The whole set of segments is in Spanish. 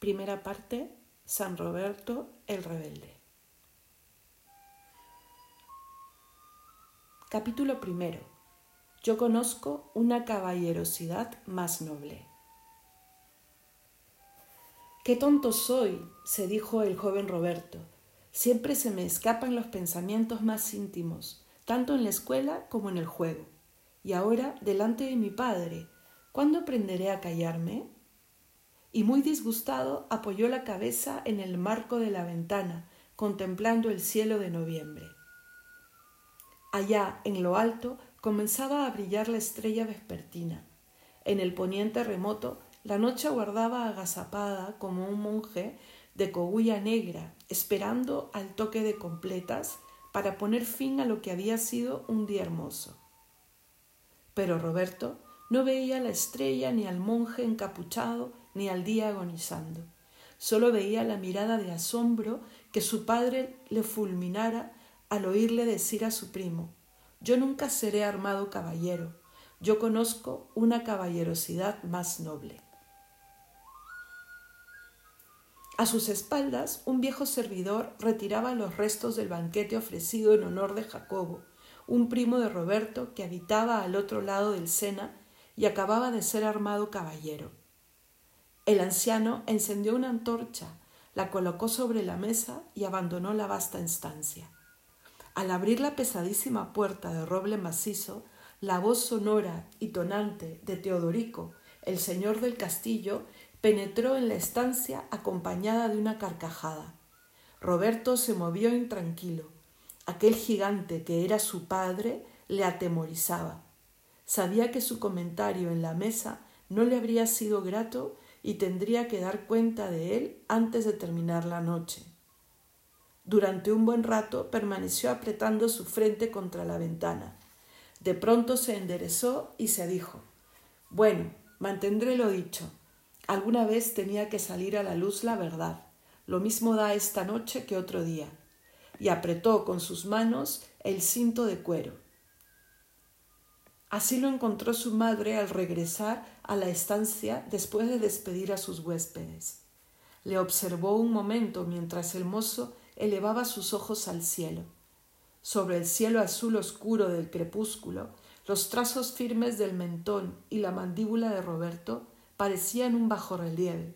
Primera parte, San Roberto el Rebelde. Capítulo primero. Yo conozco una caballerosidad más noble. Qué tonto soy, se dijo el joven Roberto. Siempre se me escapan los pensamientos más íntimos, tanto en la escuela como en el juego. Y ahora, delante de mi padre, ¿cuándo aprenderé a callarme? Y muy disgustado apoyó la cabeza en el marco de la ventana, contemplando el cielo de noviembre. Allá, en lo alto, comenzaba a brillar la estrella vespertina. En el poniente remoto la noche aguardaba agazapada como un monje de cogulla negra, esperando al toque de completas para poner fin a lo que había sido un día hermoso. Pero Roberto no veía la estrella ni al monje encapuchado ni al día agonizando. Solo veía la mirada de asombro que su padre le fulminara al oírle decir a su primo Yo nunca seré armado caballero, yo conozco una caballerosidad más noble. A sus espaldas, un viejo servidor retiraba los restos del banquete ofrecido en honor de Jacobo, un primo de Roberto que habitaba al otro lado del Sena y acababa de ser armado caballero. El anciano encendió una antorcha, la colocó sobre la mesa y abandonó la vasta estancia. Al abrir la pesadísima puerta de roble macizo, la voz sonora y tonante de Teodorico, el señor del castillo, penetró en la estancia acompañada de una carcajada. Roberto se movió intranquilo. Aquel gigante que era su padre le atemorizaba. Sabía que su comentario en la mesa no le habría sido grato y tendría que dar cuenta de él antes de terminar la noche. Durante un buen rato permaneció apretando su frente contra la ventana. De pronto se enderezó y se dijo Bueno, mantendré lo dicho. Alguna vez tenía que salir a la luz la verdad. Lo mismo da esta noche que otro día. Y apretó con sus manos el cinto de cuero. Así lo encontró su madre al regresar a la estancia después de despedir a sus huéspedes. Le observó un momento mientras el mozo elevaba sus ojos al cielo. Sobre el cielo azul oscuro del crepúsculo, los trazos firmes del mentón y la mandíbula de Roberto parecían un bajorrelieve.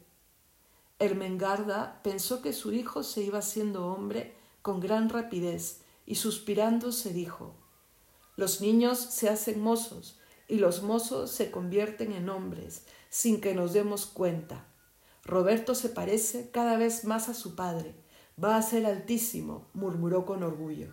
Ermengarda pensó que su hijo se iba haciendo hombre con gran rapidez y suspirando se dijo Los niños se hacen mozos y los mozos se convierten en hombres sin que nos demos cuenta. Roberto se parece cada vez más a su padre. Va a ser altísimo, murmuró con orgullo.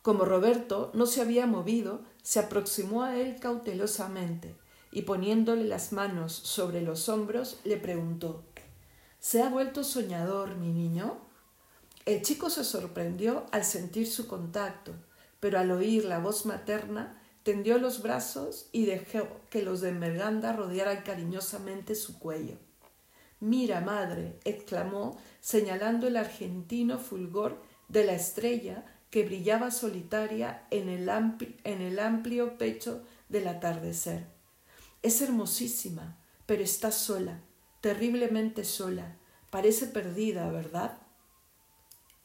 Como Roberto no se había movido, se aproximó a él cautelosamente y poniéndole las manos sobre los hombros le preguntó ¿Se ha vuelto soñador, mi niño? El chico se sorprendió al sentir su contacto, pero al oír la voz materna tendió los brazos y dejó que los de Merganda rodearan cariñosamente su cuello. Mira, madre, exclamó, señalando el argentino fulgor de la estrella que brillaba solitaria en el, en el amplio pecho del atardecer. Es hermosísima, pero está sola, terriblemente sola. Parece perdida, ¿verdad?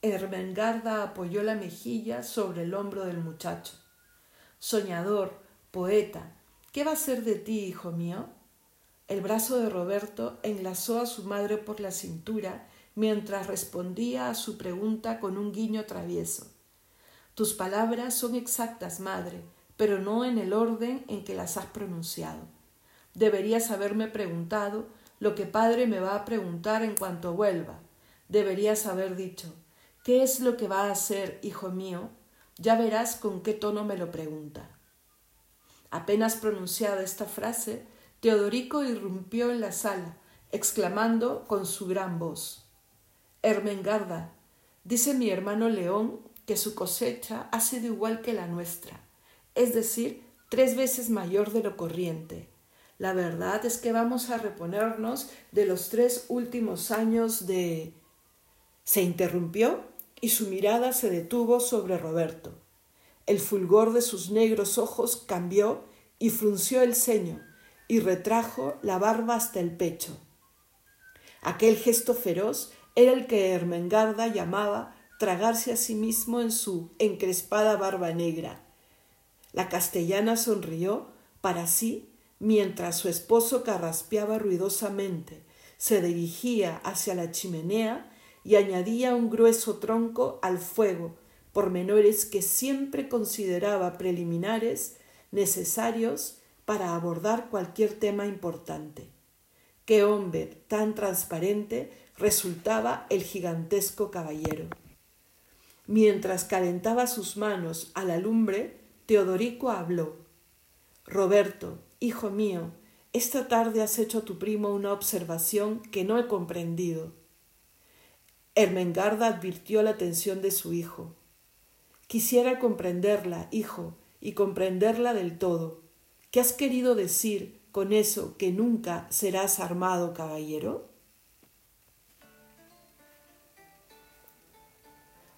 Ermengarda apoyó la mejilla sobre el hombro del muchacho. Soñador, poeta, ¿qué va a ser de ti, hijo mío? El brazo de Roberto enlazó a su madre por la cintura mientras respondía a su pregunta con un guiño travieso. Tus palabras son exactas, madre, pero no en el orden en que las has pronunciado. Deberías haberme preguntado lo que padre me va a preguntar en cuanto vuelva. Deberías haber dicho ¿Qué es lo que va a hacer, hijo mío? Ya verás con qué tono me lo pregunta. Apenas pronunciada esta frase, Teodorico irrumpió en la sala, exclamando con su gran voz Ermengarda, dice mi hermano León que su cosecha ha sido igual que la nuestra, es decir, tres veces mayor de lo corriente. La verdad es que vamos a reponernos de los tres últimos años de... Se interrumpió y su mirada se detuvo sobre Roberto. El fulgor de sus negros ojos cambió y frunció el ceño, y retrajo la barba hasta el pecho. Aquel gesto feroz era el que Ermengarda llamaba tragarse a sí mismo en su encrespada barba negra. La castellana sonrió para sí mientras su esposo carraspeaba ruidosamente, se dirigía hacia la chimenea y añadía un grueso tronco al fuego, pormenores que siempre consideraba preliminares necesarios para abordar cualquier tema importante. Qué hombre tan transparente resultaba el gigantesco caballero. Mientras calentaba sus manos a la lumbre, Teodorico habló. Roberto, hijo mío, esta tarde has hecho a tu primo una observación que no he comprendido. Ermengarda advirtió la atención de su hijo. Quisiera comprenderla, hijo, y comprenderla del todo. ¿Qué has querido decir con eso que nunca serás armado caballero?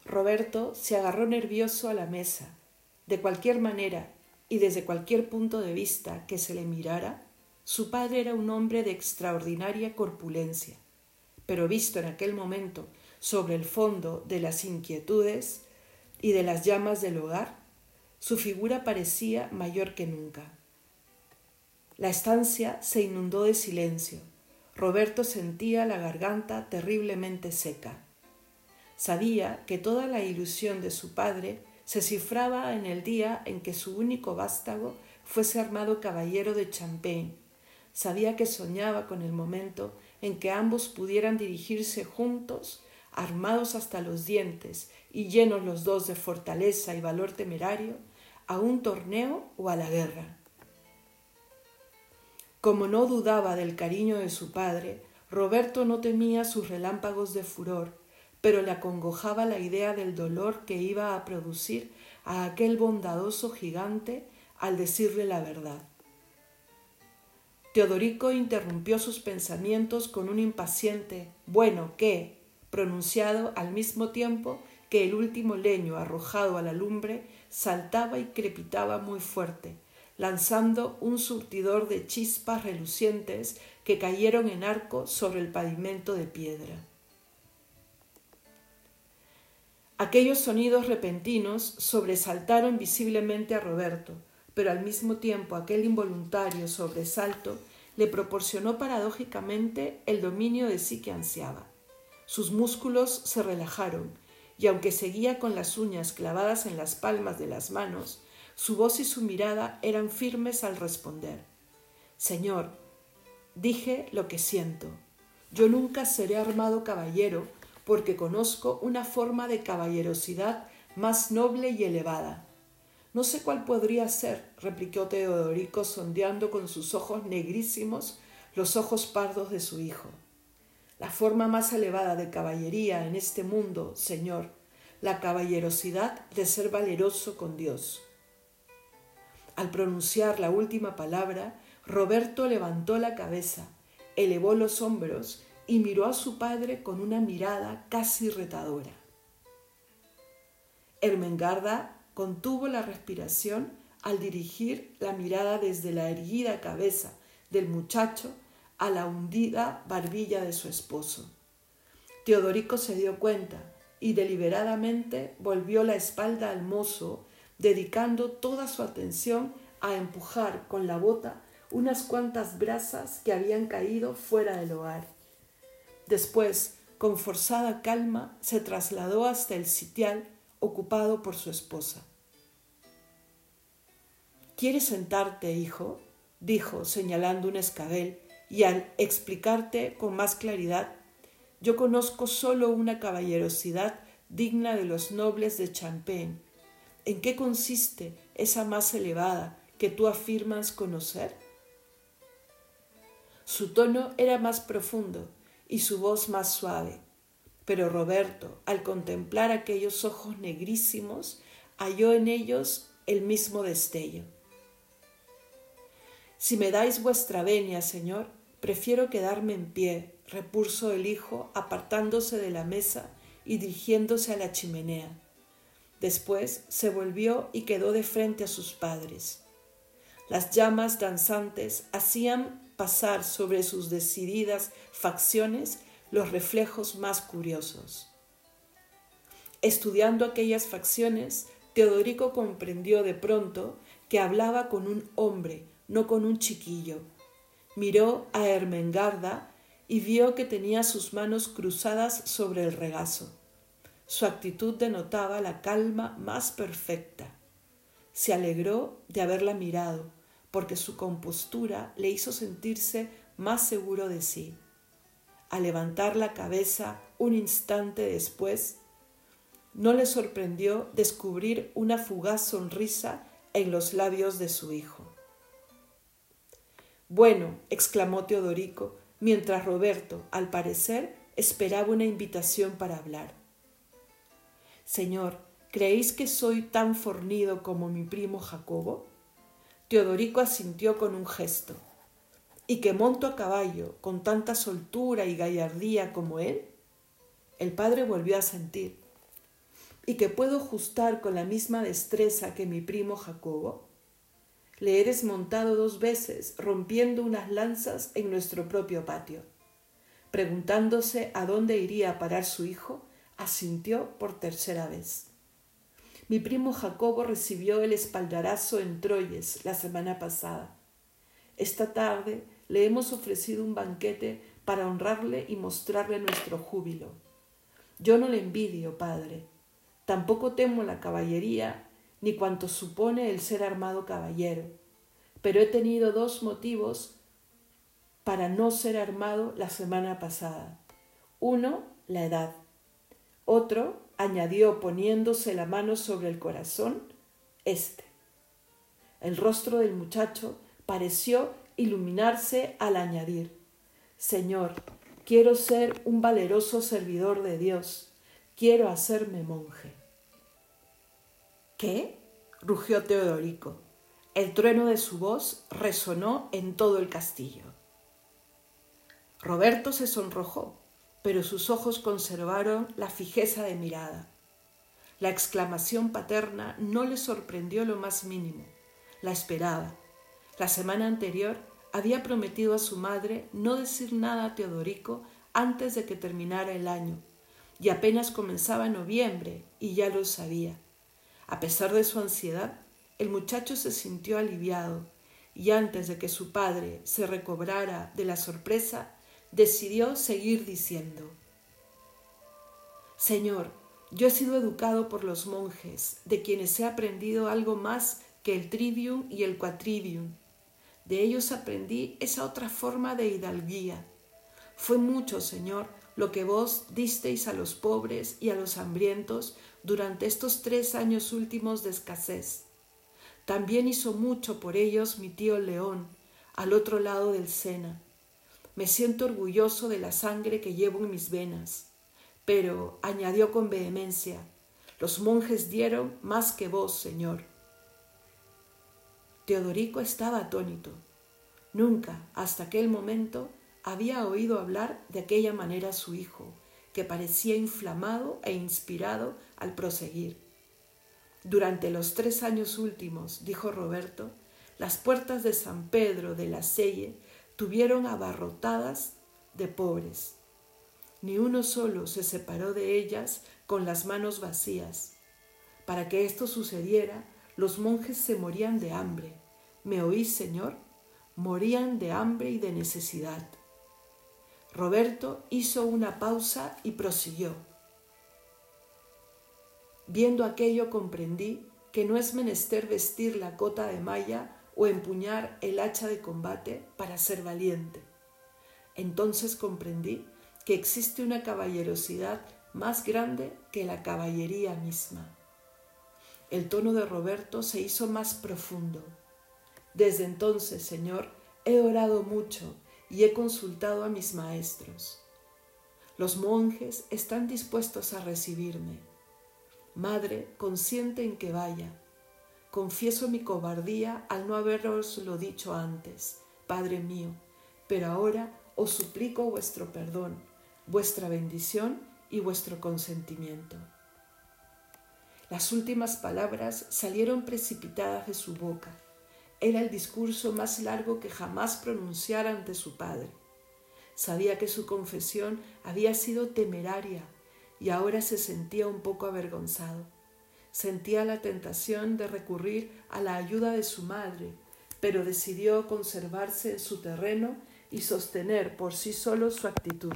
Roberto se agarró nervioso a la mesa. De cualquier manera y desde cualquier punto de vista que se le mirara, su padre era un hombre de extraordinaria corpulencia, pero visto en aquel momento sobre el fondo de las inquietudes y de las llamas del hogar, su figura parecía mayor que nunca. La estancia se inundó de silencio. Roberto sentía la garganta terriblemente seca. Sabía que toda la ilusión de su padre se cifraba en el día en que su único vástago fuese armado caballero de Champagne. Sabía que soñaba con el momento en que ambos pudieran dirigirse juntos, armados hasta los dientes y llenos los dos de fortaleza y valor temerario, a un torneo o a la guerra. Como no dudaba del cariño de su padre, Roberto no temía sus relámpagos de furor, pero le acongojaba la idea del dolor que iba a producir a aquel bondadoso gigante al decirle la verdad. Teodorico interrumpió sus pensamientos con un impaciente bueno qué, pronunciado al mismo tiempo que el último leño arrojado a la lumbre saltaba y crepitaba muy fuerte, lanzando un surtidor de chispas relucientes que cayeron en arco sobre el pavimento de piedra. Aquellos sonidos repentinos sobresaltaron visiblemente a Roberto, pero al mismo tiempo aquel involuntario sobresalto le proporcionó paradójicamente el dominio de sí que ansiaba. Sus músculos se relajaron, y aunque seguía con las uñas clavadas en las palmas de las manos, su voz y su mirada eran firmes al responder. Señor, dije lo que siento. Yo nunca seré armado caballero porque conozco una forma de caballerosidad más noble y elevada. No sé cuál podría ser, replicó Teodorico sondeando con sus ojos negrísimos los ojos pardos de su hijo. La forma más elevada de caballería en este mundo, Señor, la caballerosidad de ser valeroso con Dios. Al pronunciar la última palabra, Roberto levantó la cabeza, elevó los hombros y miró a su padre con una mirada casi retadora. Ermengarda contuvo la respiración al dirigir la mirada desde la erguida cabeza del muchacho a la hundida barbilla de su esposo. Teodorico se dio cuenta y deliberadamente volvió la espalda al mozo, dedicando toda su atención a empujar con la bota unas cuantas brasas que habían caído fuera del hogar. Después, con forzada calma, se trasladó hasta el sitial ocupado por su esposa. ¿Quieres sentarte, hijo? dijo, señalando un escabel, y al explicarte con más claridad, yo conozco solo una caballerosidad digna de los nobles de Champagne. ¿En qué consiste esa más elevada que tú afirmas conocer? Su tono era más profundo, y su voz más suave. Pero Roberto, al contemplar aquellos ojos negrísimos, halló en ellos el mismo destello. Si me dais vuestra venia, señor, prefiero quedarme en pie, repuso el hijo, apartándose de la mesa y dirigiéndose a la chimenea. Después se volvió y quedó de frente a sus padres. Las llamas danzantes hacían pasar sobre sus decididas facciones los reflejos más curiosos. Estudiando aquellas facciones, Teodorico comprendió de pronto que hablaba con un hombre, no con un chiquillo. Miró a Ermengarda y vio que tenía sus manos cruzadas sobre el regazo. Su actitud denotaba la calma más perfecta. Se alegró de haberla mirado, porque su compostura le hizo sentirse más seguro de sí. Al levantar la cabeza un instante después, no le sorprendió descubrir una fugaz sonrisa en los labios de su hijo. Bueno, exclamó Teodorico, mientras Roberto, al parecer, esperaba una invitación para hablar. Señor, ¿creéis que soy tan fornido como mi primo Jacobo? Teodorico asintió con un gesto. ¿Y que monto a caballo con tanta soltura y gallardía como él? El padre volvió a sentir. ¿Y que puedo ajustar con la misma destreza que mi primo Jacobo? Le he desmontado dos veces, rompiendo unas lanzas en nuestro propio patio. Preguntándose a dónde iría a parar su hijo, asintió por tercera vez. Mi primo Jacobo recibió el espaldarazo en Troyes la semana pasada. Esta tarde le hemos ofrecido un banquete para honrarle y mostrarle nuestro júbilo. Yo no le envidio, padre. Tampoco temo la caballería ni cuanto supone el ser armado caballero, pero he tenido dos motivos para no ser armado la semana pasada. Uno, la edad. Otro, añadió poniéndose la mano sobre el corazón, este. El rostro del muchacho pareció iluminarse al añadir, Señor, quiero ser un valeroso servidor de Dios, quiero hacerme monje. ¿Qué? rugió Teodorico. El trueno de su voz resonó en todo el castillo. Roberto se sonrojó, pero sus ojos conservaron la fijeza de mirada. La exclamación paterna no le sorprendió lo más mínimo. La esperaba. La semana anterior había prometido a su madre no decir nada a Teodorico antes de que terminara el año, y apenas comenzaba noviembre y ya lo sabía. A pesar de su ansiedad, el muchacho se sintió aliviado y antes de que su padre se recobrara de la sorpresa, decidió seguir diciendo, Señor, yo he sido educado por los monjes, de quienes he aprendido algo más que el trivium y el quatrivium. De ellos aprendí esa otra forma de hidalguía. Fue mucho, Señor, lo que vos disteis a los pobres y a los hambrientos durante estos tres años últimos de escasez. También hizo mucho por ellos mi tío León, al otro lado del Sena. Me siento orgulloso de la sangre que llevo en mis venas. Pero, añadió con vehemencia, los monjes dieron más que vos, Señor. Teodorico estaba atónito. Nunca, hasta aquel momento, había oído hablar de aquella manera a su hijo, que parecía inflamado e inspirado al proseguir. Durante los tres años últimos, dijo Roberto, las puertas de San Pedro de la Selle tuvieron abarrotadas de pobres. Ni uno solo se separó de ellas con las manos vacías. Para que esto sucediera, los monjes se morían de hambre. ¿Me oís, Señor? Morían de hambre y de necesidad. Roberto hizo una pausa y prosiguió. Viendo aquello comprendí que no es menester vestir la cota de malla o empuñar el hacha de combate para ser valiente. Entonces comprendí que existe una caballerosidad más grande que la caballería misma. El tono de Roberto se hizo más profundo. Desde entonces, Señor, he orado mucho y he consultado a mis maestros. Los monjes están dispuestos a recibirme. Madre, consiente en que vaya. Confieso mi cobardía al no haberoslo dicho antes, Padre mío, pero ahora os suplico vuestro perdón, vuestra bendición y vuestro consentimiento. Las últimas palabras salieron precipitadas de su boca Era el discurso más largo que jamás pronunciara ante su padre. Sabía que su confesión había sido temeraria y ahora se sentía un poco avergonzado. Sentía la tentación de recurrir a la ayuda de su madre, pero decidió conservarse en su terreno y sostener por sí solo su actitud.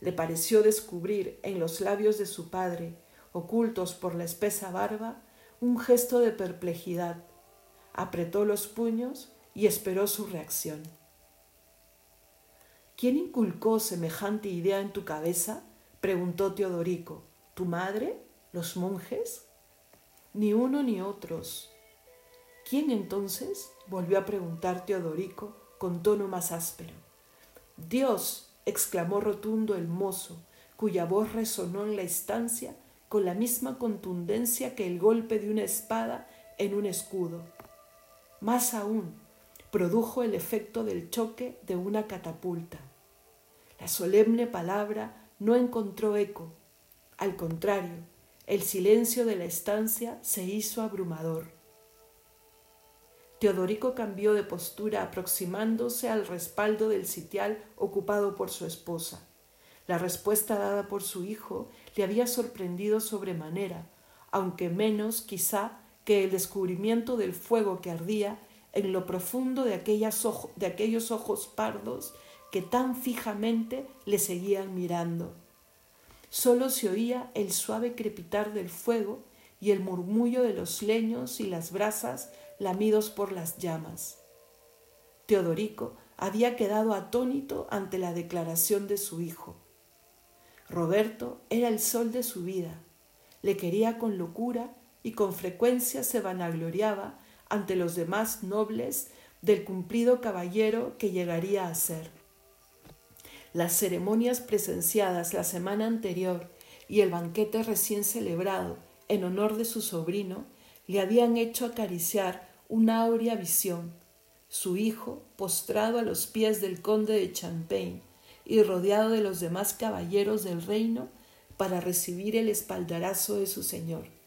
Le pareció descubrir en los labios de su padre, ocultos por la espesa barba, un gesto de perplejidad. Apretó los puños y esperó su reacción. ¿Quién inculcó semejante idea en tu cabeza? preguntó Teodorico. ¿Tu madre? ¿Los monjes? Ni uno ni otros. ¿Quién entonces? volvió a preguntar Teodorico con tono más áspero. Dios, exclamó rotundo el mozo, cuya voz resonó en la estancia con la misma contundencia que el golpe de una espada en un escudo. Más aún, produjo el efecto del choque de una catapulta. La solemne palabra no encontró eco. Al contrario, el silencio de la estancia se hizo abrumador. Teodorico cambió de postura aproximándose al respaldo del sitial ocupado por su esposa. La respuesta dada por su hijo le había sorprendido sobremanera, aunque menos quizá que el descubrimiento del fuego que ardía en lo profundo de, aquellos ojos pardos que tan fijamente le seguían mirando. Solo se oía el suave crepitar del fuego y el murmullo de los leños y las brasas lamidos por las llamas. Teodorico había quedado atónito ante la declaración de su hijo. Roberto era el sol de su vida, le quería con locura y con frecuencia se vanagloriaba ante los demás nobles del cumplido caballero que llegaría a ser. Las ceremonias presenciadas la semana anterior y el banquete recién celebrado en honor de su sobrino le habían hecho acariciar una áurea visión, su hijo postrado a los pies del conde de Champagne y rodeado de los demás caballeros del reino para recibir el espaldarazo de su señor.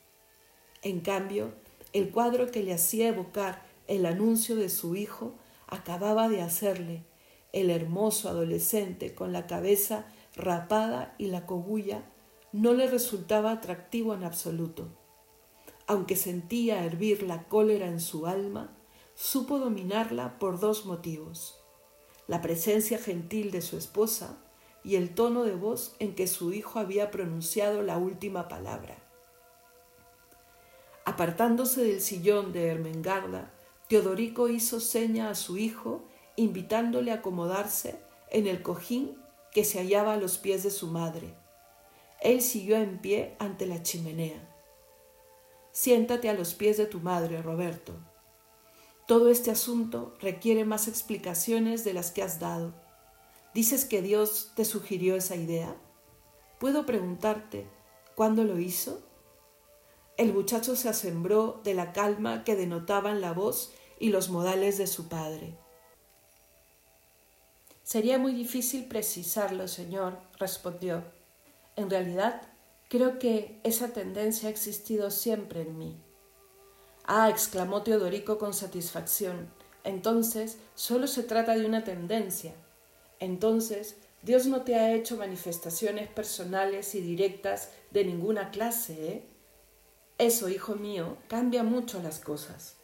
En cambio, el cuadro que le hacía evocar el anuncio de su hijo acababa de hacerle el hermoso adolescente con la cabeza rapada y la cogulla no le resultaba atractivo en absoluto. Aunque sentía hervir la cólera en su alma, supo dominarla por dos motivos la presencia gentil de su esposa y el tono de voz en que su hijo había pronunciado la última palabra. Apartándose del sillón de Ermengarda, Teodorico hizo seña a su hijo, invitándole a acomodarse en el cojín que se hallaba a los pies de su madre. Él siguió en pie ante la chimenea. Siéntate a los pies de tu madre, Roberto. Todo este asunto requiere más explicaciones de las que has dado. ¿Dices que Dios te sugirió esa idea? ¿Puedo preguntarte cuándo lo hizo? El muchacho se asombró de la calma que denotaban la voz y los modales de su padre. Sería muy difícil precisarlo, señor, respondió. En realidad, creo que esa tendencia ha existido siempre en mí. Ah, exclamó Teodorico con satisfacción. Entonces, solo se trata de una tendencia. Entonces, Dios no te ha hecho manifestaciones personales y directas de ninguna clase, ¿eh? Eso, hijo mío, cambia mucho las cosas.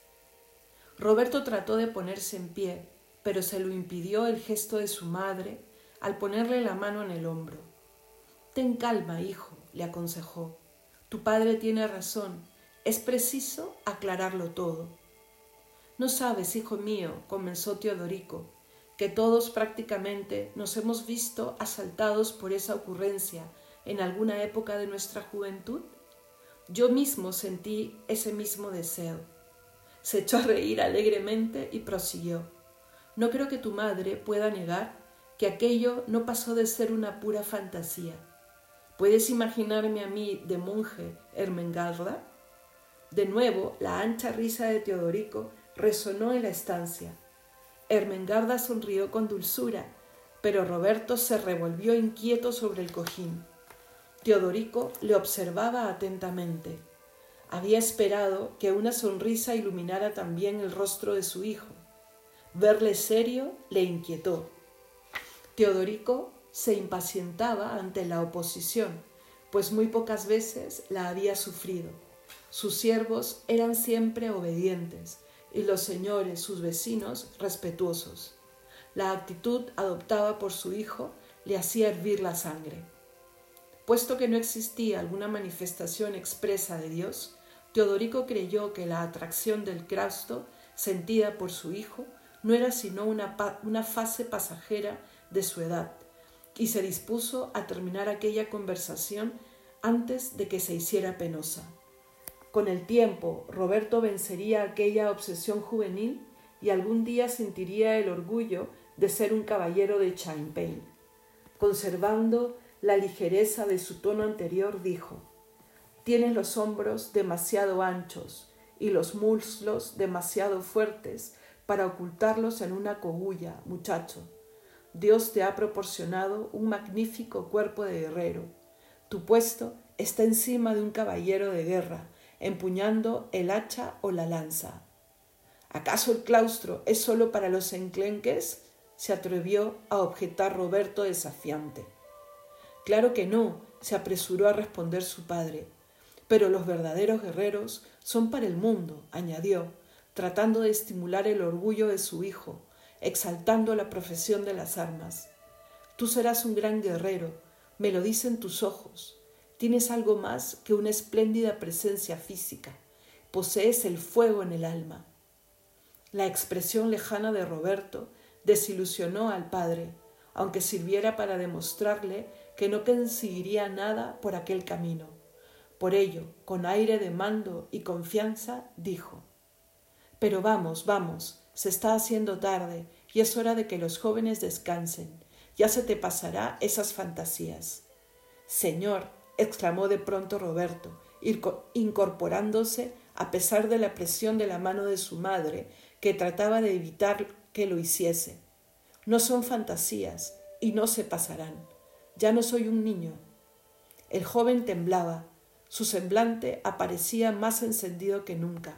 Roberto trató de ponerse en pie, pero se lo impidió el gesto de su madre al ponerle la mano en el hombro. Ten calma, hijo, le aconsejó. Tu padre tiene razón. Es preciso aclararlo todo. No sabes, hijo mío, comenzó Teodorico, que todos prácticamente nos hemos visto asaltados por esa ocurrencia en alguna época de nuestra juventud. Yo mismo sentí ese mismo deseo. Se echó a reír alegremente y prosiguió. No creo que tu madre pueda negar que aquello no pasó de ser una pura fantasía. ¿Puedes imaginarme a mí de monje Ermengarda? De nuevo, la ancha risa de Teodorico resonó en la estancia. Ermengarda sonrió con dulzura, pero Roberto se revolvió inquieto sobre el cojín. Teodorico le observaba atentamente. Había esperado que una sonrisa iluminara también el rostro de su hijo. Verle serio le inquietó. Teodorico se impacientaba ante la oposición, pues muy pocas veces la había sufrido. Sus siervos eran siempre obedientes y los señores, sus vecinos, respetuosos. La actitud adoptada por su hijo le hacía hervir la sangre. Puesto que no existía alguna manifestación expresa de Dios, Teodorico creyó que la atracción del Cristo sentida por su hijo no era sino una, una fase pasajera de su edad, y se dispuso a terminar aquella conversación antes de que se hiciera penosa. Con el tiempo, Roberto vencería aquella obsesión juvenil y algún día sentiría el orgullo de ser un caballero de Champagne. Conservando la ligereza de su tono anterior, dijo, Tienes los hombros demasiado anchos y los muslos demasiado fuertes para ocultarlos en una cogulla, muchacho. Dios te ha proporcionado un magnífico cuerpo de guerrero. Tu puesto está encima de un caballero de guerra, empuñando el hacha o la lanza. ¿Acaso el claustro es solo para los enclenques? se atrevió a objetar Roberto desafiante. Claro que no, se apresuró a responder su padre. Pero los verdaderos guerreros son para el mundo, añadió, tratando de estimular el orgullo de su hijo, exaltando la profesión de las armas. Tú serás un gran guerrero, me lo dicen tus ojos. Tienes algo más que una espléndida presencia física. Posees el fuego en el alma. La expresión lejana de Roberto desilusionó al padre, aunque sirviera para demostrarle que no conseguiría nada por aquel camino. Por ello, con aire de mando y confianza, dijo Pero vamos, vamos, se está haciendo tarde y es hora de que los jóvenes descansen. Ya se te pasará esas fantasías. Señor, exclamó de pronto Roberto, incorporándose a pesar de la presión de la mano de su madre, que trataba de evitar que lo hiciese. No son fantasías y no se pasarán. Ya no soy un niño. El joven temblaba, su semblante aparecía más encendido que nunca.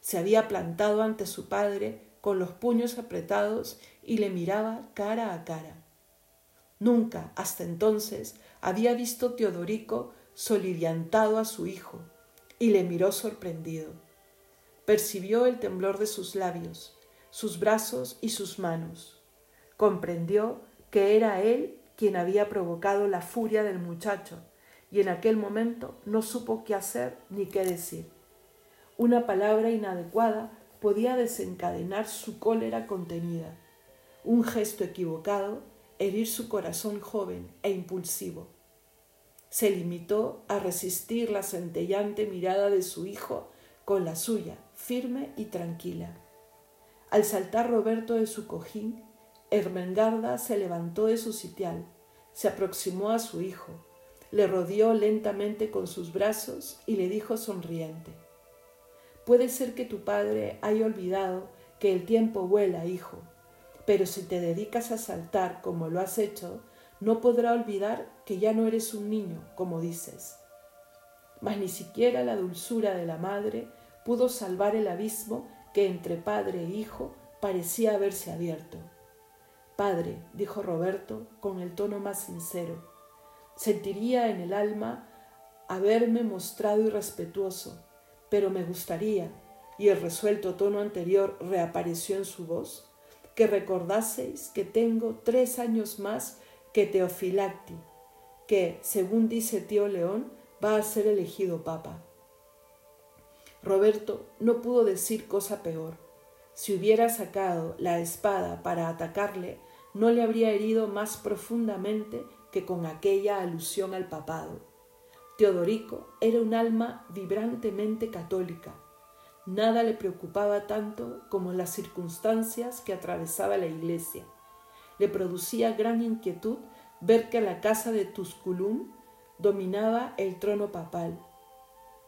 Se había plantado ante su padre con los puños apretados y le miraba cara a cara. Nunca hasta entonces había visto Teodorico soliviantado a su hijo y le miró sorprendido. Percibió el temblor de sus labios, sus brazos y sus manos. Comprendió que era él quien había provocado la furia del muchacho y en aquel momento no supo qué hacer ni qué decir. Una palabra inadecuada podía desencadenar su cólera contenida, un gesto equivocado herir su corazón joven e impulsivo. Se limitó a resistir la centellante mirada de su hijo con la suya, firme y tranquila. Al saltar Roberto de su cojín, Ermengarda se levantó de su sitial, se aproximó a su hijo, le rodeó lentamente con sus brazos y le dijo sonriente, Puede ser que tu padre haya olvidado que el tiempo vuela, hijo, pero si te dedicas a saltar como lo has hecho, no podrá olvidar que ya no eres un niño, como dices. Mas ni siquiera la dulzura de la madre pudo salvar el abismo que entre padre e hijo parecía haberse abierto. Padre, dijo Roberto con el tono más sincero, Sentiría en el alma haberme mostrado irrespetuoso, pero me gustaría, y el resuelto tono anterior reapareció en su voz, que recordaseis que tengo tres años más que Teofilacti, que, según dice tío León, va a ser elegido papa. Roberto no pudo decir cosa peor. Si hubiera sacado la espada para atacarle, no le habría herido más profundamente que con aquella alusión al papado. Teodorico era un alma vibrantemente católica. Nada le preocupaba tanto como las circunstancias que atravesaba la iglesia. Le producía gran inquietud ver que la casa de Tusculum dominaba el trono papal.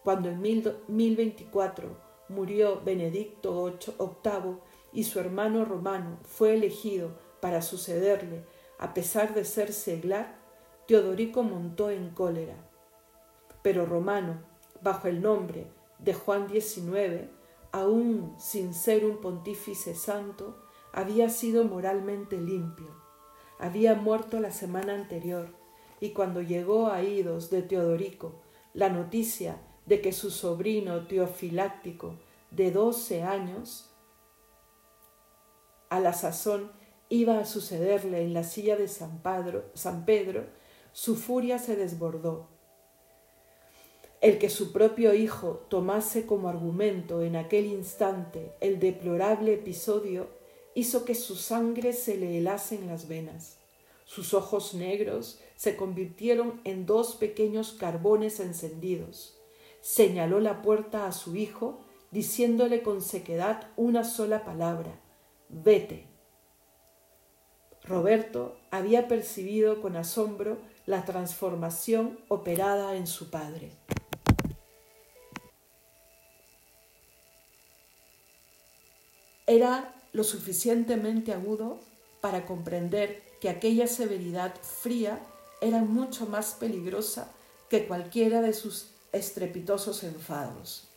Cuando en 1024 murió Benedicto VIII y su hermano romano fue elegido para sucederle a pesar de ser seglar, Teodorico montó en cólera. Pero Romano, bajo el nombre de Juan XIX, aún sin ser un pontífice santo, había sido moralmente limpio. Había muerto la semana anterior, y cuando llegó a oídos de Teodorico la noticia de que su sobrino teofiláctico de doce años, a la sazón iba a sucederle en la silla de San Pedro, su furia se desbordó. El que su propio hijo tomase como argumento en aquel instante el deplorable episodio hizo que su sangre se le helase en las venas. Sus ojos negros se convirtieron en dos pequeños carbones encendidos. Señaló la puerta a su hijo, diciéndole con sequedad una sola palabra, vete. Roberto había percibido con asombro la transformación operada en su padre. Era lo suficientemente agudo para comprender que aquella severidad fría era mucho más peligrosa que cualquiera de sus estrepitosos enfados.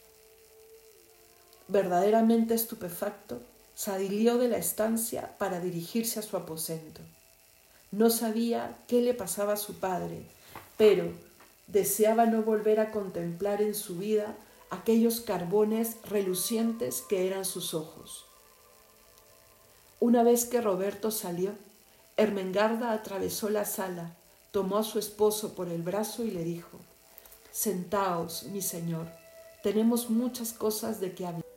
Verdaderamente estupefacto, salió de la estancia para dirigirse a su aposento. No sabía qué le pasaba a su padre, pero deseaba no volver a contemplar en su vida aquellos carbones relucientes que eran sus ojos. Una vez que Roberto salió, Ermengarda atravesó la sala, tomó a su esposo por el brazo y le dijo, Sentaos, mi señor, tenemos muchas cosas de que hablar.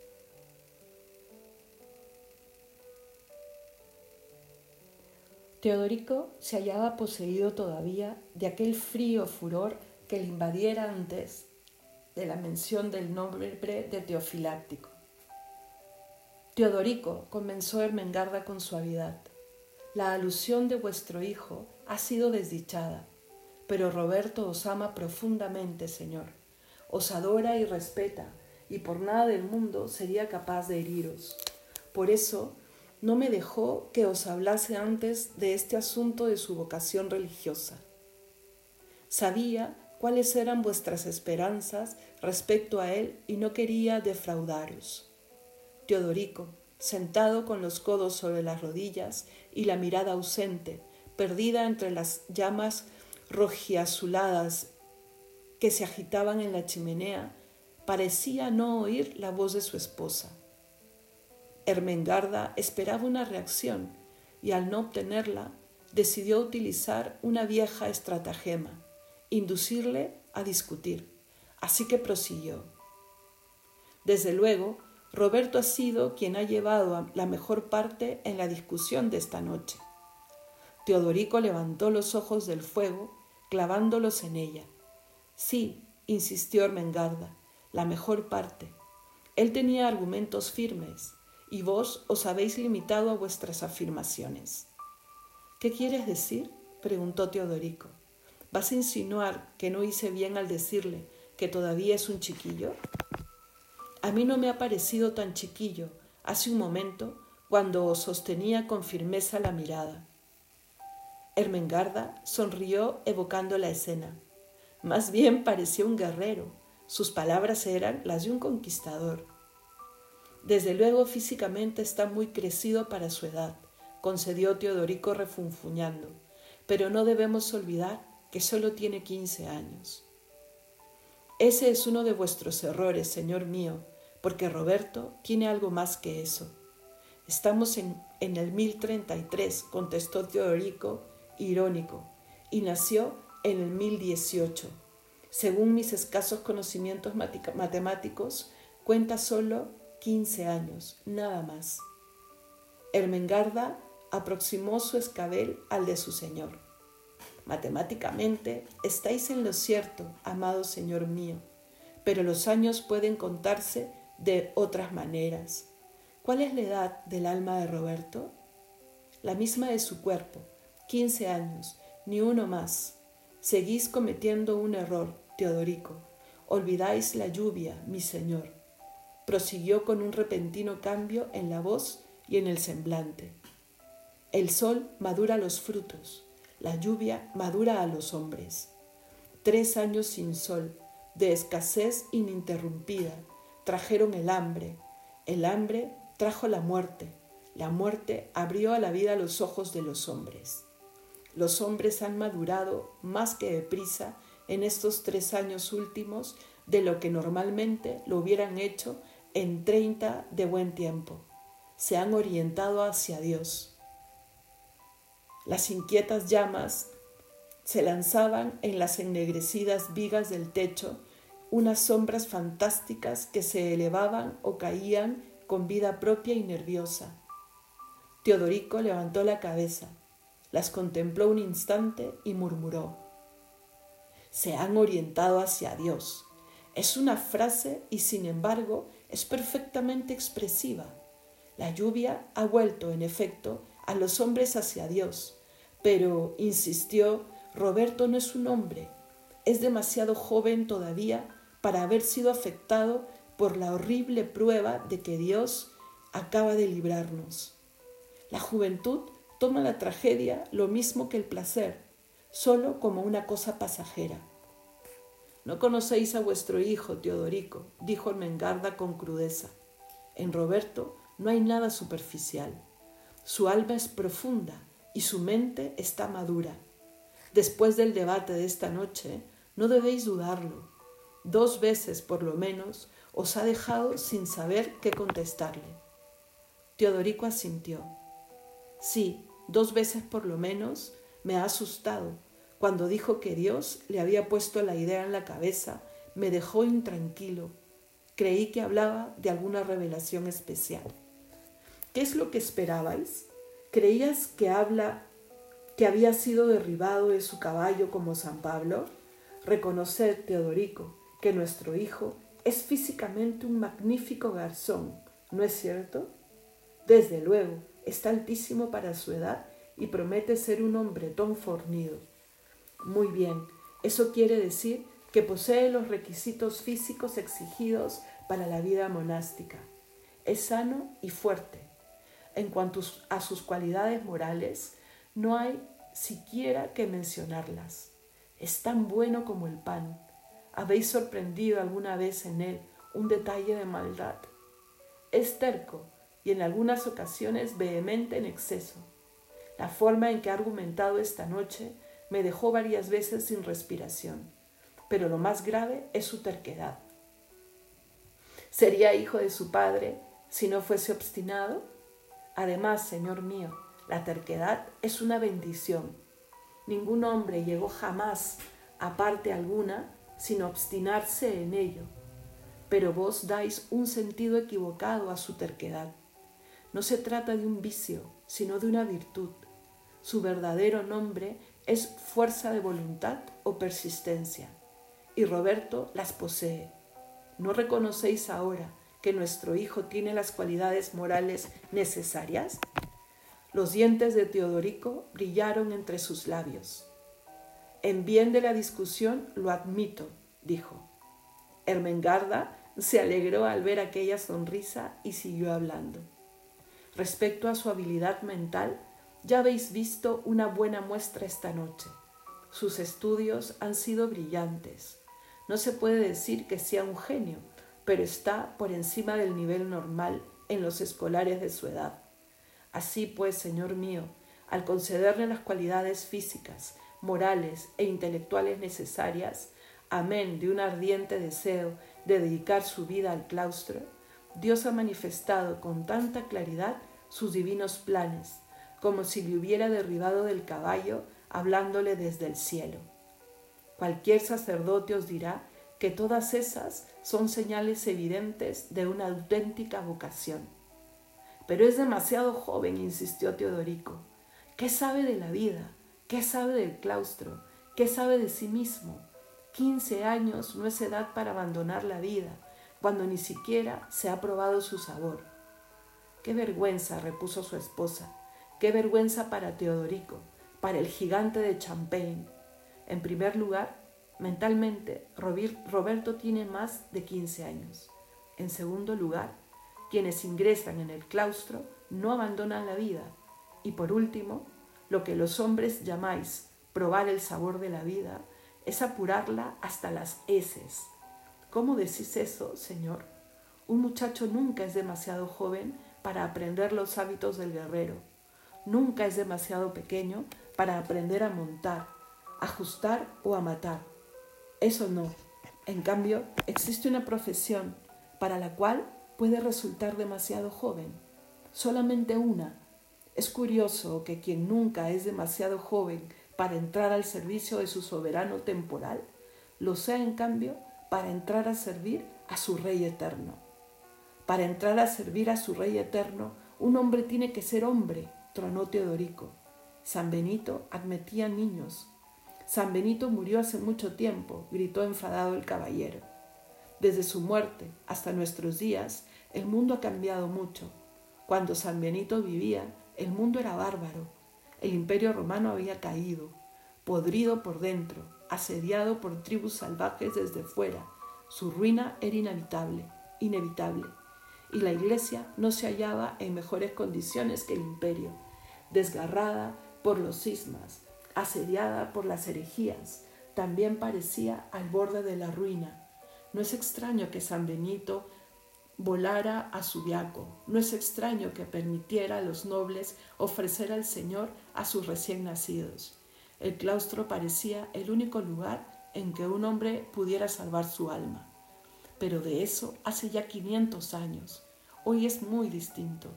Teodorico se hallaba poseído todavía de aquel frío furor que le invadiera antes de la mención del nombre de Teofiláctico. Teodorico, comenzó Ermengarda con suavidad, la alusión de vuestro hijo ha sido desdichada, pero Roberto os ama profundamente, Señor, os adora y respeta, y por nada del mundo sería capaz de heriros. Por eso no me dejó que os hablase antes de este asunto de su vocación religiosa. Sabía cuáles eran vuestras esperanzas respecto a él y no quería defraudaros. Teodorico, sentado con los codos sobre las rodillas y la mirada ausente, perdida entre las llamas rojiazuladas que se agitaban en la chimenea, parecía no oír la voz de su esposa. Ermengarda esperaba una reacción y al no obtenerla decidió utilizar una vieja estratagema, inducirle a discutir. Así que prosiguió. Desde luego, Roberto ha sido quien ha llevado la mejor parte en la discusión de esta noche. Teodorico levantó los ojos del fuego, clavándolos en ella. Sí, insistió Ermengarda, la mejor parte. Él tenía argumentos firmes, y vos os habéis limitado a vuestras afirmaciones. ¿Qué quieres decir? preguntó Teodorico. ¿Vas a insinuar que no hice bien al decirle que todavía es un chiquillo? A mí no me ha parecido tan chiquillo hace un momento cuando os sostenía con firmeza la mirada. Ermengarda sonrió evocando la escena. Más bien parecía un guerrero. Sus palabras eran las de un conquistador. Desde luego físicamente está muy crecido para su edad, concedió Teodorico refunfuñando, pero no debemos olvidar que solo tiene quince años. Ese es uno de vuestros errores, señor mío, porque Roberto tiene algo más que eso. Estamos en, en el 1033, contestó Teodorico, irónico, y nació en el 1018. Según mis escasos conocimientos matemáticos, cuenta solo 15 años, nada más. Ermengarda aproximó su escabel al de su señor. Matemáticamente estáis en lo cierto, amado señor mío, pero los años pueden contarse de otras maneras. ¿Cuál es la edad del alma de Roberto? La misma de su cuerpo, 15 años, ni uno más. Seguís cometiendo un error, Teodorico. Olvidáis la lluvia, mi señor prosiguió con un repentino cambio en la voz y en el semblante. El sol madura los frutos, la lluvia madura a los hombres. Tres años sin sol, de escasez ininterrumpida, trajeron el hambre, el hambre trajo la muerte, la muerte abrió a la vida los ojos de los hombres. Los hombres han madurado más que deprisa en estos tres años últimos de lo que normalmente lo hubieran hecho en treinta de buen tiempo. Se han orientado hacia Dios. Las inquietas llamas se lanzaban en las ennegrecidas vigas del techo, unas sombras fantásticas que se elevaban o caían con vida propia y nerviosa. Teodorico levantó la cabeza, las contempló un instante y murmuró, se han orientado hacia Dios. Es una frase y sin embargo es perfectamente expresiva. La lluvia ha vuelto, en efecto, a los hombres hacia Dios, pero, insistió, Roberto no es un hombre, es demasiado joven todavía para haber sido afectado por la horrible prueba de que Dios acaba de librarnos. La juventud toma la tragedia lo mismo que el placer, solo como una cosa pasajera. No conocéis a vuestro hijo, Teodorico, dijo Mengarda con crudeza. En Roberto no hay nada superficial. Su alma es profunda y su mente está madura. Después del debate de esta noche, no debéis dudarlo. Dos veces, por lo menos, os ha dejado sin saber qué contestarle. Teodorico asintió. Sí, dos veces por lo menos me ha asustado. Cuando dijo que Dios le había puesto la idea en la cabeza, me dejó intranquilo. Creí que hablaba de alguna revelación especial. ¿Qué es lo que esperabais? ¿Creías que habla que había sido derribado de su caballo como San Pablo? Reconoced, Teodorico, que nuestro hijo es físicamente un magnífico garzón, ¿no es cierto? Desde luego, está altísimo para su edad y promete ser un hombretón fornido. Muy bien, eso quiere decir que posee los requisitos físicos exigidos para la vida monástica. Es sano y fuerte. En cuanto a sus cualidades morales, no hay siquiera que mencionarlas. Es tan bueno como el pan. ¿Habéis sorprendido alguna vez en él un detalle de maldad? Es terco y en algunas ocasiones vehemente en exceso. La forma en que ha argumentado esta noche me dejó varias veces sin respiración, pero lo más grave es su terquedad. ¿Sería hijo de su padre si no fuese obstinado? Además, Señor mío, la terquedad es una bendición. Ningún hombre llegó jamás a parte alguna sin obstinarse en ello, pero vos dais un sentido equivocado a su terquedad. No se trata de un vicio, sino de una virtud. Su verdadero nombre es fuerza de voluntad o persistencia, y Roberto las posee. ¿No reconocéis ahora que nuestro hijo tiene las cualidades morales necesarias? Los dientes de Teodorico brillaron entre sus labios. En bien de la discusión lo admito, dijo. Ermengarda se alegró al ver aquella sonrisa y siguió hablando. Respecto a su habilidad mental, ya habéis visto una buena muestra esta noche. Sus estudios han sido brillantes. No se puede decir que sea un genio, pero está por encima del nivel normal en los escolares de su edad. Así pues, Señor mío, al concederle las cualidades físicas, morales e intelectuales necesarias, amén de un ardiente deseo de dedicar su vida al claustro, Dios ha manifestado con tanta claridad sus divinos planes, como si le hubiera derribado del caballo hablándole desde el cielo. Cualquier sacerdote os dirá que todas esas son señales evidentes de una auténtica vocación. Pero es demasiado joven, insistió Teodorico. ¿Qué sabe de la vida? ¿Qué sabe del claustro? ¿Qué sabe de sí mismo? Quince años no es edad para abandonar la vida, cuando ni siquiera se ha probado su sabor. Qué vergüenza, repuso su esposa, qué vergüenza para Teodorico, para el gigante de Champagne. En primer lugar, mentalmente, Roberto tiene más de 15 años. En segundo lugar, quienes ingresan en el claustro no abandonan la vida. Y por último, lo que los hombres llamáis probar el sabor de la vida es apurarla hasta las heces. ¿Cómo decís eso, Señor? Un muchacho nunca es demasiado joven para aprender los hábitos del guerrero. Nunca es demasiado pequeño para aprender a montar, ajustar o a matar. Eso no. En cambio, existe una profesión para la cual puede resultar demasiado joven. Solamente una. Es curioso que quien nunca es demasiado joven para entrar al servicio de su soberano temporal, lo sea en cambio para entrar a servir a su Rey eterno. Para entrar a servir a su Rey eterno, un hombre tiene que ser hombre, tronó Teodorico. San Benito admitía niños, San Benito murió hace mucho tiempo, gritó enfadado el caballero. Desde su muerte hasta nuestros días, el mundo ha cambiado mucho. Cuando San Benito vivía, el mundo era bárbaro. El imperio romano había caído, podrido por dentro, asediado por tribus salvajes desde fuera. Su ruina era inevitable, inevitable. Y la iglesia no se hallaba en mejores condiciones que el imperio, desgarrada por los cismas, asediada por las herejías, también parecía al borde de la ruina. No es extraño que San Benito volara a Subiaco, no es extraño que permitiera a los nobles ofrecer al Señor a sus recién nacidos. El claustro parecía el único lugar en que un hombre pudiera salvar su alma. Pero de eso hace ya 500 años. Hoy es muy distinto.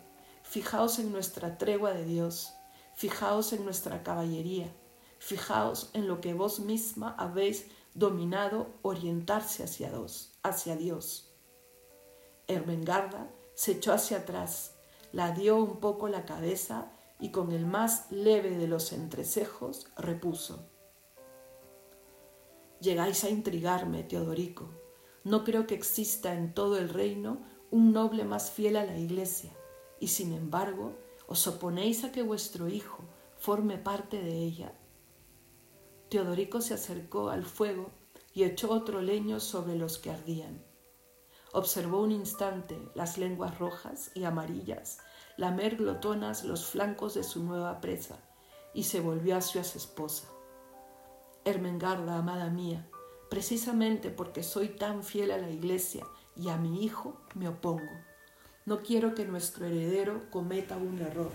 Fijaos en nuestra tregua de Dios, fijaos en nuestra caballería, Fijaos en lo que vos misma habéis dominado orientarse hacia Dios. Hacia Dios. Ermengarda se echó hacia atrás, la dio un poco la cabeza y con el más leve de los entrecejos repuso. Llegáis a intrigarme, Teodorico. No creo que exista en todo el reino un noble más fiel a la Iglesia, y sin embargo os oponéis a que vuestro hijo forme parte de ella. Teodorico se acercó al fuego y echó otro leño sobre los que ardían. Observó un instante las lenguas rojas y amarillas lamer glotonas los flancos de su nueva presa y se volvió hacia su esposa. Ermengarda, amada mía, precisamente porque soy tan fiel a la iglesia y a mi hijo, me opongo. No quiero que nuestro heredero cometa un error.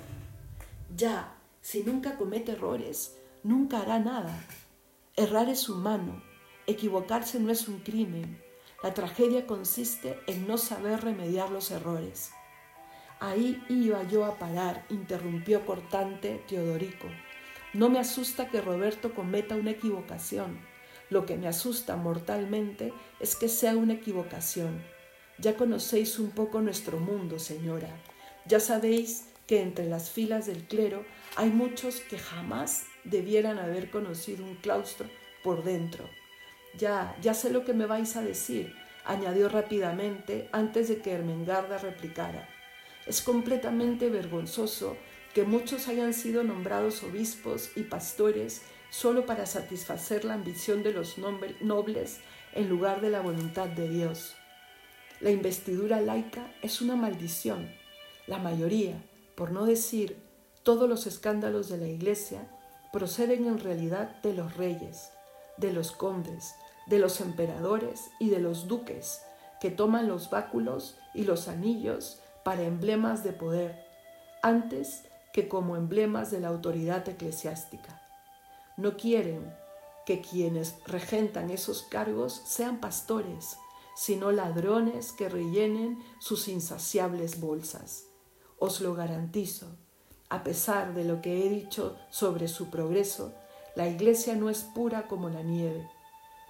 Ya, si nunca comete errores, nunca hará nada. Errar es humano, equivocarse no es un crimen. La tragedia consiste en no saber remediar los errores. Ahí iba yo a parar, interrumpió cortante Teodorico. No me asusta que Roberto cometa una equivocación. Lo que me asusta mortalmente es que sea una equivocación. Ya conocéis un poco nuestro mundo, señora. Ya sabéis que entre las filas del clero hay muchos que jamás debieran haber conocido un claustro por dentro. Ya, ya sé lo que me vais a decir, añadió rápidamente antes de que Ermengarda replicara. Es completamente vergonzoso que muchos hayan sido nombrados obispos y pastores solo para satisfacer la ambición de los nobles en lugar de la voluntad de Dios. La investidura laica es una maldición. La mayoría, por no decir todos los escándalos de la Iglesia, proceden en realidad de los reyes, de los condes, de los emperadores y de los duques, que toman los báculos y los anillos para emblemas de poder, antes que como emblemas de la autoridad eclesiástica. No quieren que quienes regentan esos cargos sean pastores, sino ladrones que rellenen sus insaciables bolsas. Os lo garantizo a pesar de lo que he dicho sobre su progreso, la iglesia no es pura como la nieve.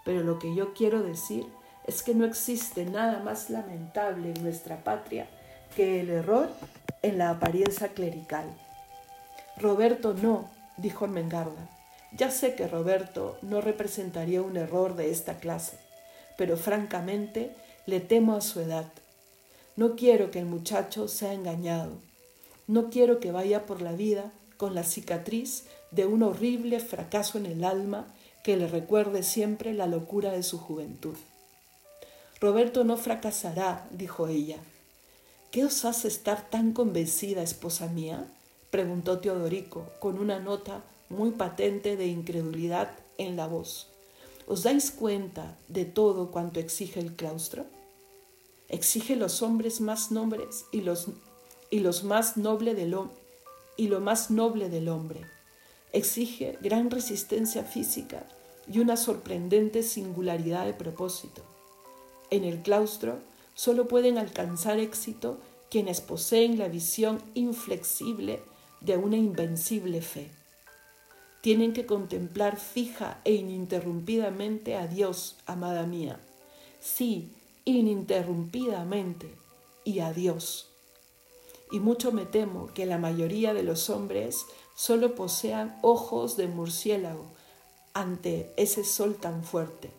Pero lo que yo quiero decir es que no existe nada más lamentable en nuestra patria que el error en la apariencia clerical. Roberto no, dijo Mengarda. Ya sé que Roberto no representaría un error de esta clase, pero francamente le temo a su edad. No quiero que el muchacho sea engañado. No quiero que vaya por la vida con la cicatriz de un horrible fracaso en el alma que le recuerde siempre la locura de su juventud. Roberto no fracasará, dijo ella. ¿Qué os hace estar tan convencida, esposa mía? preguntó Teodorico, con una nota muy patente de incredulidad en la voz. ¿Os dais cuenta de todo cuanto exige el claustro? exige los hombres más nombres y los, más noble del y lo más noble del hombre. Exige gran resistencia física y una sorprendente singularidad de propósito. En el claustro solo pueden alcanzar éxito quienes poseen la visión inflexible de una invencible fe. Tienen que contemplar fija e ininterrumpidamente a Dios, amada mía. Sí, ininterrumpidamente y a Dios. Y mucho me temo que la mayoría de los hombres solo posean ojos de murciélago ante ese sol tan fuerte.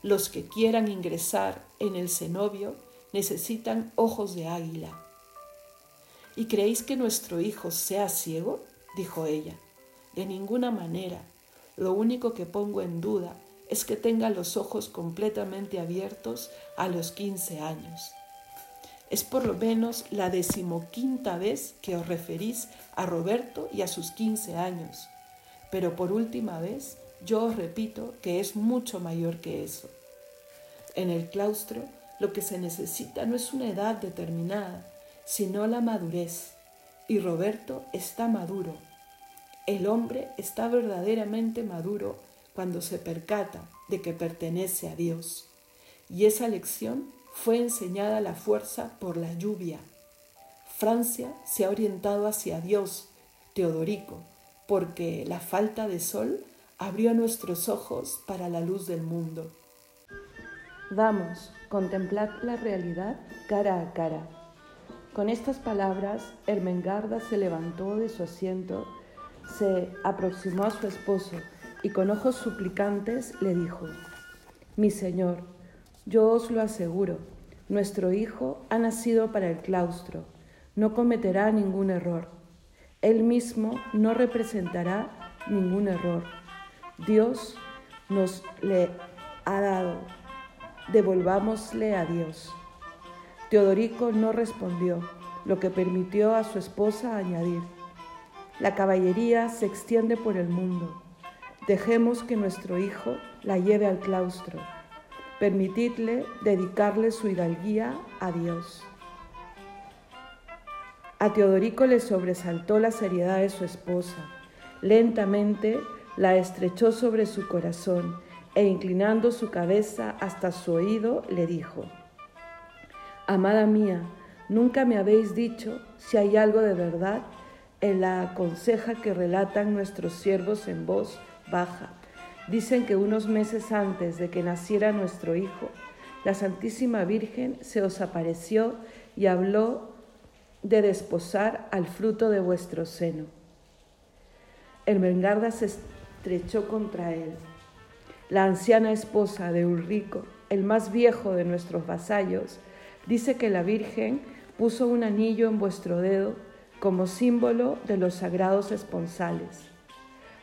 Los que quieran ingresar en el cenobio necesitan ojos de águila. ¿Y creéis que nuestro hijo sea ciego? dijo ella. De ninguna manera. Lo único que pongo en duda es que tenga los ojos completamente abiertos a los 15 años. Es por lo menos la decimoquinta vez que os referís a Roberto y a sus 15 años, pero por última vez yo os repito que es mucho mayor que eso. En el claustro lo que se necesita no es una edad determinada, sino la madurez. Y Roberto está maduro. El hombre está verdaderamente maduro cuando se percata de que pertenece a Dios. Y esa lección fue enseñada a la fuerza por la lluvia. Francia se ha orientado hacia Dios, Teodorico, porque la falta de sol abrió nuestros ojos para la luz del mundo. Vamos, contemplad la realidad cara a cara. Con estas palabras, Ermengarda se levantó de su asiento, se aproximó a su esposo y con ojos suplicantes le dijo, Mi señor, yo os lo aseguro, nuestro hijo ha nacido para el claustro, no cometerá ningún error. Él mismo no representará ningún error. Dios nos le ha dado devolvámosle a Dios. Teodorico no respondió, lo que permitió a su esposa añadir, la caballería se extiende por el mundo. Dejemos que nuestro hijo la lleve al claustro. Permitidle dedicarle su hidalguía a Dios. A Teodorico le sobresaltó la seriedad de su esposa. Lentamente la estrechó sobre su corazón e inclinando su cabeza hasta su oído, le dijo, Amada mía, nunca me habéis dicho si hay algo de verdad en la conseja que relatan nuestros siervos en voz baja. Dicen que unos meses antes de que naciera nuestro hijo, la Santísima Virgen se os apareció y habló de desposar al fruto de vuestro seno. Ermengarda se estrechó contra él la anciana esposa de Ulrico, el más viejo de nuestros vasallos, dice que la Virgen puso un anillo en vuestro dedo como símbolo de los sagrados esponsales.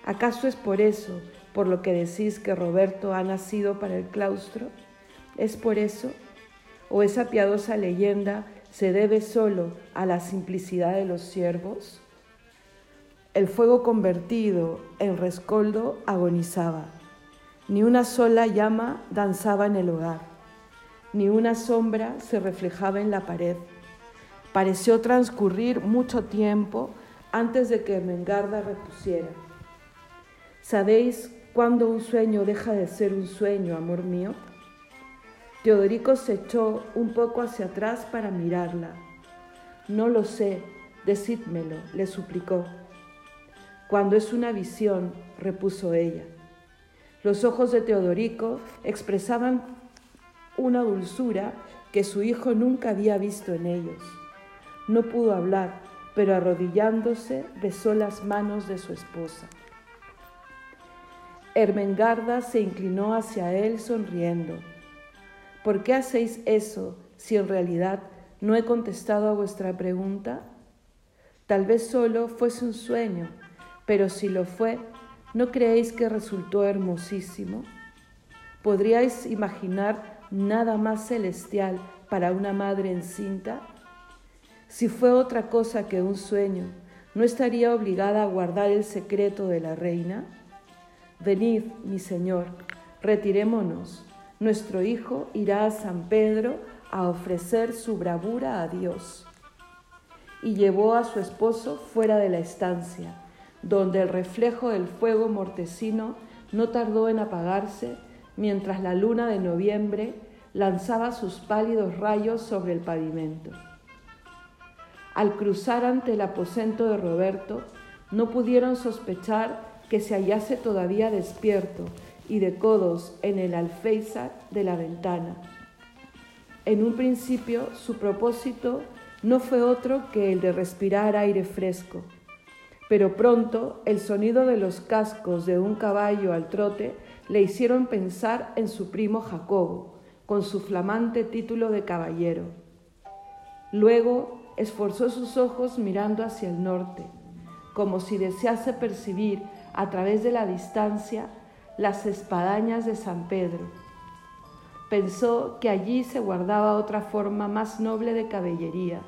¿Acaso es por eso por lo que decís que Roberto ha nacido para el claustro? ¿Es por eso? ¿O esa piadosa leyenda se debe solo a la simplicidad de los siervos? El fuego convertido en rescoldo agonizaba ni una sola llama danzaba en el hogar, ni una sombra se reflejaba en la pared. Pareció transcurrir mucho tiempo antes de que Mengarda repusiera. ¿Sabéis cuándo un sueño deja de ser un sueño, amor mío? Teodorico se echó un poco hacia atrás para mirarla. No lo sé, decídmelo, le suplicó. Cuando es una visión, repuso ella. Los ojos de Teodorico expresaban una dulzura que su hijo nunca había visto en ellos. No pudo hablar, pero arrodillándose besó las manos de su esposa. Ermengarda se inclinó hacia él sonriendo. ¿Por qué hacéis eso si en realidad no he contestado a vuestra pregunta? Tal vez solo fuese un sueño, pero si lo fue, ¿No creéis que resultó hermosísimo? ¿Podríais imaginar nada más celestial para una madre encinta? Si fue otra cosa que un sueño, ¿no estaría obligada a guardar el secreto de la reina? Venid, mi Señor, retirémonos. Nuestro Hijo irá a San Pedro a ofrecer su bravura a Dios. Y llevó a su esposo fuera de la estancia, donde el reflejo del fuego mortecino no tardó en apagarse mientras la luna de noviembre lanzaba sus pálidos rayos sobre el pavimento. Al cruzar ante el aposento de Roberto, no pudieron sospechar que se hallase todavía despierto y de codos en el alféizar de la ventana. En un principio su propósito no fue otro que el de respirar aire fresco, pero pronto el sonido de los cascos de un caballo al trote le hicieron pensar en su primo Jacobo, con su flamante título de caballero. Luego esforzó sus ojos mirando hacia el norte, como si desease percibir a través de la distancia las espadañas de San Pedro. Pensó que allí se guardaba otra forma más noble de caballería.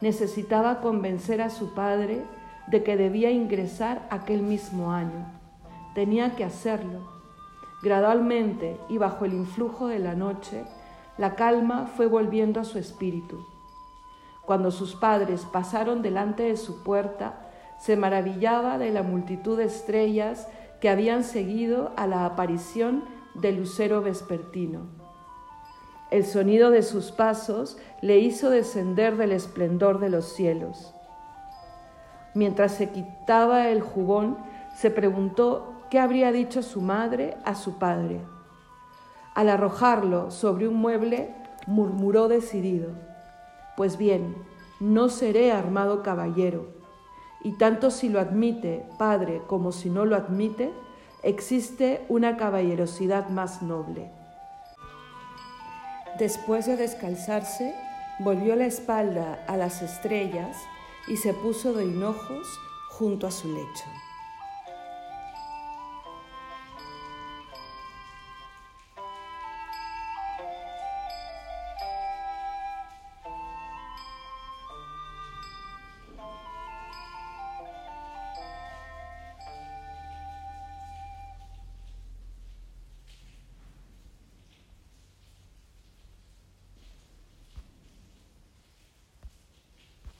Necesitaba convencer a su padre de que debía ingresar aquel mismo año. Tenía que hacerlo. Gradualmente y bajo el influjo de la noche, la calma fue volviendo a su espíritu. Cuando sus padres pasaron delante de su puerta, se maravillaba de la multitud de estrellas que habían seguido a la aparición del lucero vespertino. El sonido de sus pasos le hizo descender del esplendor de los cielos. Mientras se quitaba el jubón, se preguntó qué habría dicho su madre a su padre. Al arrojarlo sobre un mueble, murmuró decidido, Pues bien, no seré armado caballero y tanto si lo admite Padre como si no lo admite, existe una caballerosidad más noble. Después de descalzarse, volvió la espalda a las estrellas y se puso de hinojos junto a su lecho.